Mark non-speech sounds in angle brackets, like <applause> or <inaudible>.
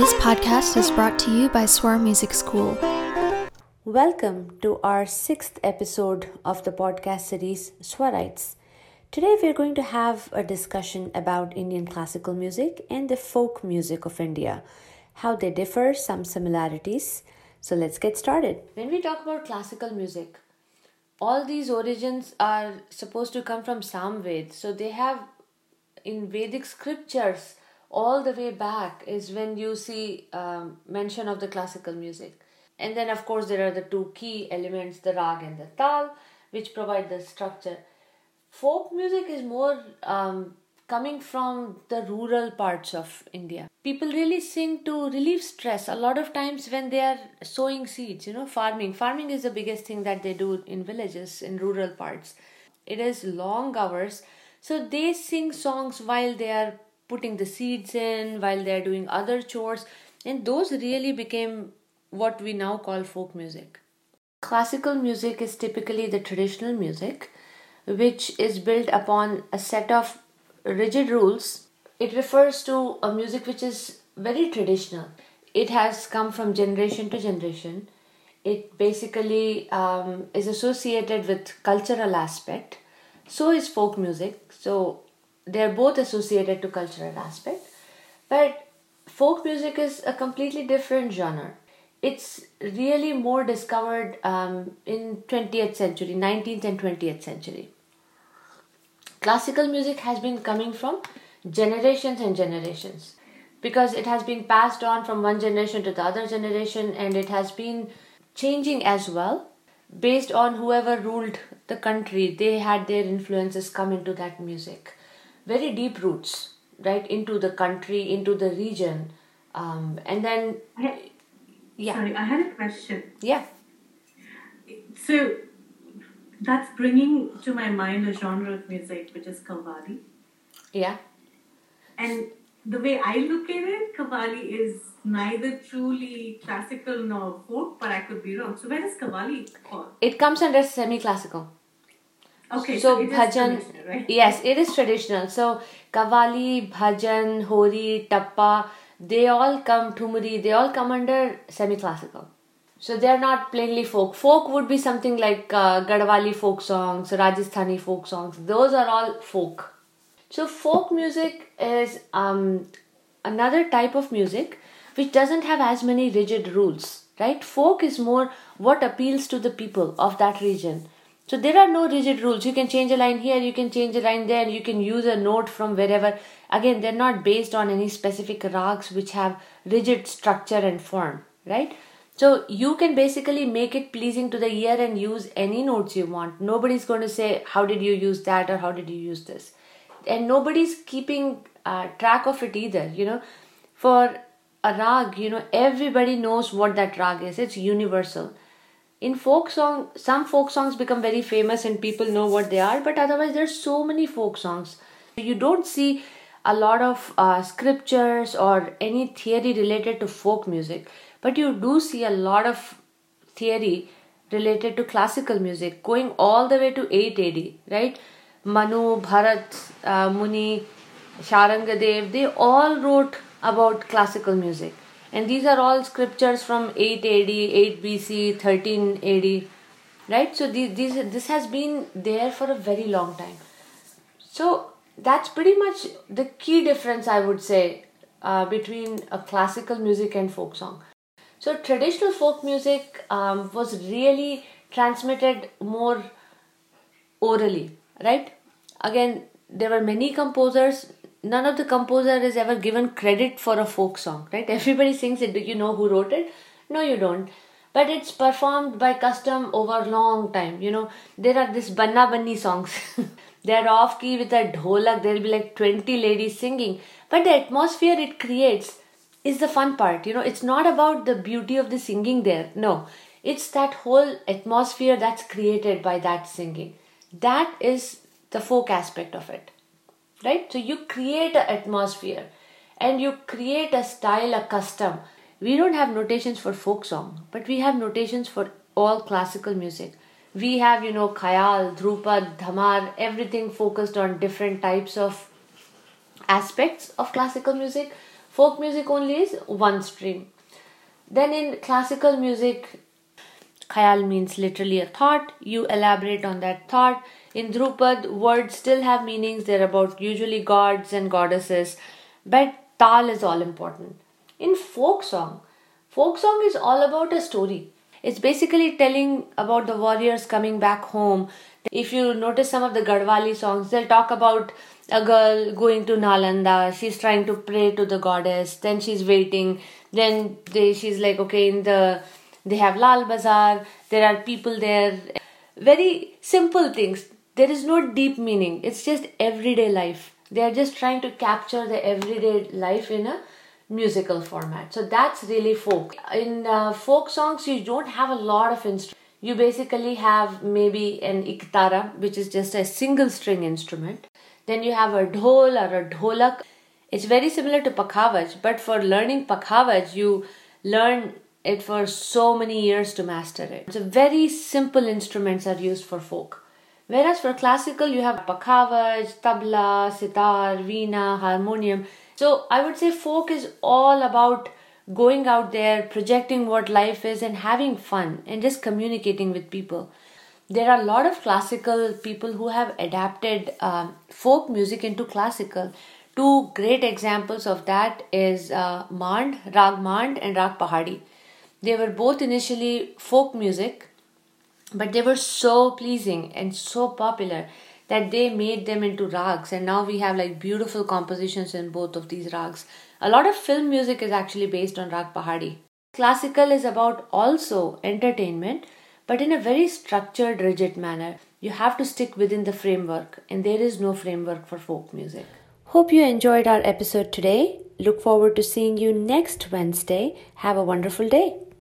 This podcast is brought to you by Swar Music School. Welcome to our sixth episode of the podcast series Swarites. Today we're going to have a discussion about Indian classical music and the folk music of India, how they differ, some similarities. So let's get started. When we talk about classical music, all these origins are supposed to come from Samved. So they have in Vedic scriptures all the way back is when you see um, mention of the classical music. And then, of course, there are the two key elements the rag and the tal, which provide the structure. Folk music is more um, coming from the rural parts of India. People really sing to relieve stress a lot of times when they are sowing seeds, you know, farming. Farming is the biggest thing that they do in villages, in rural parts. It is long hours. So they sing songs while they are putting the seeds in while they're doing other chores. And those really became what we now call folk music. Classical music is typically the traditional music which is built upon a set of rigid rules. It refers to a music which is very traditional. It has come from generation to generation. It basically um, is associated with cultural aspect. So is folk music. So they're both associated to cultural aspect but folk music is a completely different genre. It's really more discovered um, in 20th century 19th and 20th century. Classical music has been coming from generations and generations because it has been passed on from one generation to the other generation and it has been changing as well based on whoever ruled the country. They had their influences come into that music very deep roots, right, into the country, into the region. Um, and then, yeah. Sorry, I had a question. Yeah. So that's bringing to my mind a genre of music which is Qawwali. Yeah. And the way I look at it, Qawwali is neither truly classical nor folk, but I could be wrong. So where does Qawwali fall? It comes under semi-classical. Okay, so, so bhajan, right? yes, it is traditional. So qawwali, bhajan, hori, tappa, they all come thumri, they all come under semi-classical. So they are not plainly folk. Folk would be something like uh, Garhwali folk songs, Rajasthani folk songs. Those are all folk. So folk music is um, another type of music which doesn't have as many rigid rules, right? Folk is more what appeals to the people of that region so there are no rigid rules. You can change a line here, you can change a line there, you can use a note from wherever. Again, they're not based on any specific rags which have rigid structure and form, right? So you can basically make it pleasing to the ear and use any notes you want. Nobody's going to say, How did you use that or how did you use this? And nobody's keeping uh, track of it either, you know. For a rag, you know, everybody knows what that rag is, it's universal in folk song some folk songs become very famous and people know what they are but otherwise there's so many folk songs. You don't see a lot of uh, scriptures or any theory related to folk music but you do see a lot of theory related to classical music going all the way to 8 AD right? Manu bharat uh, muni sharangadev they all wrote about classical music and these are all scriptures from 8 AD, 8 BC, 13 AD, right? So these, these this has been there for a very long time. So that's pretty much the key difference I would say uh, between a classical music and folk song. So traditional folk music um, was really transmitted more orally, right? Again, there were many composers none of the composer is ever given credit for a folk song, right? <laughs> Everybody sings it. Do you know who wrote it? No, you don't. But it's performed by custom over long time. You know, there are this Banna Banni songs. <laughs> They're off key with a dholak. There'll be like 20 ladies singing. But the atmosphere it creates is the fun part. You know, it's not about the beauty of the singing there. No, it's that whole atmosphere that's created by that singing. That is the folk aspect of it right? So you create an atmosphere and you create a style a custom. We don't have notations for folk song but we have notations for all classical music. We have you know khayal dhrupad dhamar everything focused on different types of aspects of classical music. Folk music only is one stream. Then in classical music, khayal means literally a thought. You elaborate on that thought. In Dhrupad, words still have meanings. They're about usually gods and goddesses. But tal is all important. In folk song, folk song is all about a story. It's basically telling about the warriors coming back home. If you notice some of the Garhwali songs, they'll talk about a girl going to Nalanda. She's trying to pray to the goddess. Then she's waiting. Then they, she's like, okay, in the they have Lal Bazaar. There are people there. Very simple things. There is no deep meaning. It's just everyday life. They are just trying to capture the everyday life in a musical format. So that's really folk. In uh, folk songs, you don't have a lot of instruments. You basically have maybe an iktara, which is just a single string instrument. Then you have a dhol or a dholak. It's very similar to pakhavaj, but for learning pakhavaj, you learn it for so many years to master it. So very simple instruments are used for folk. Whereas for classical, you have pakhavaj, tabla, sitar, veena, harmonium. So I would say folk is all about going out there, projecting what life is, and having fun and just communicating with people. There are a lot of classical people who have adapted um, folk music into classical. Two great examples of that is uh, Mand, Rag Mand, and Rag Pahadi. They were both initially folk music, but they were so pleasing and so popular that they made them into rags. And now we have like beautiful compositions in both of these rags. A lot of film music is actually based on rag pahadi. Classical is about also entertainment but in a very structured rigid manner. You have to stick within the framework and there is no framework for folk music. Hope you enjoyed our episode today. Look forward to seeing you next wednesday. Have a wonderful day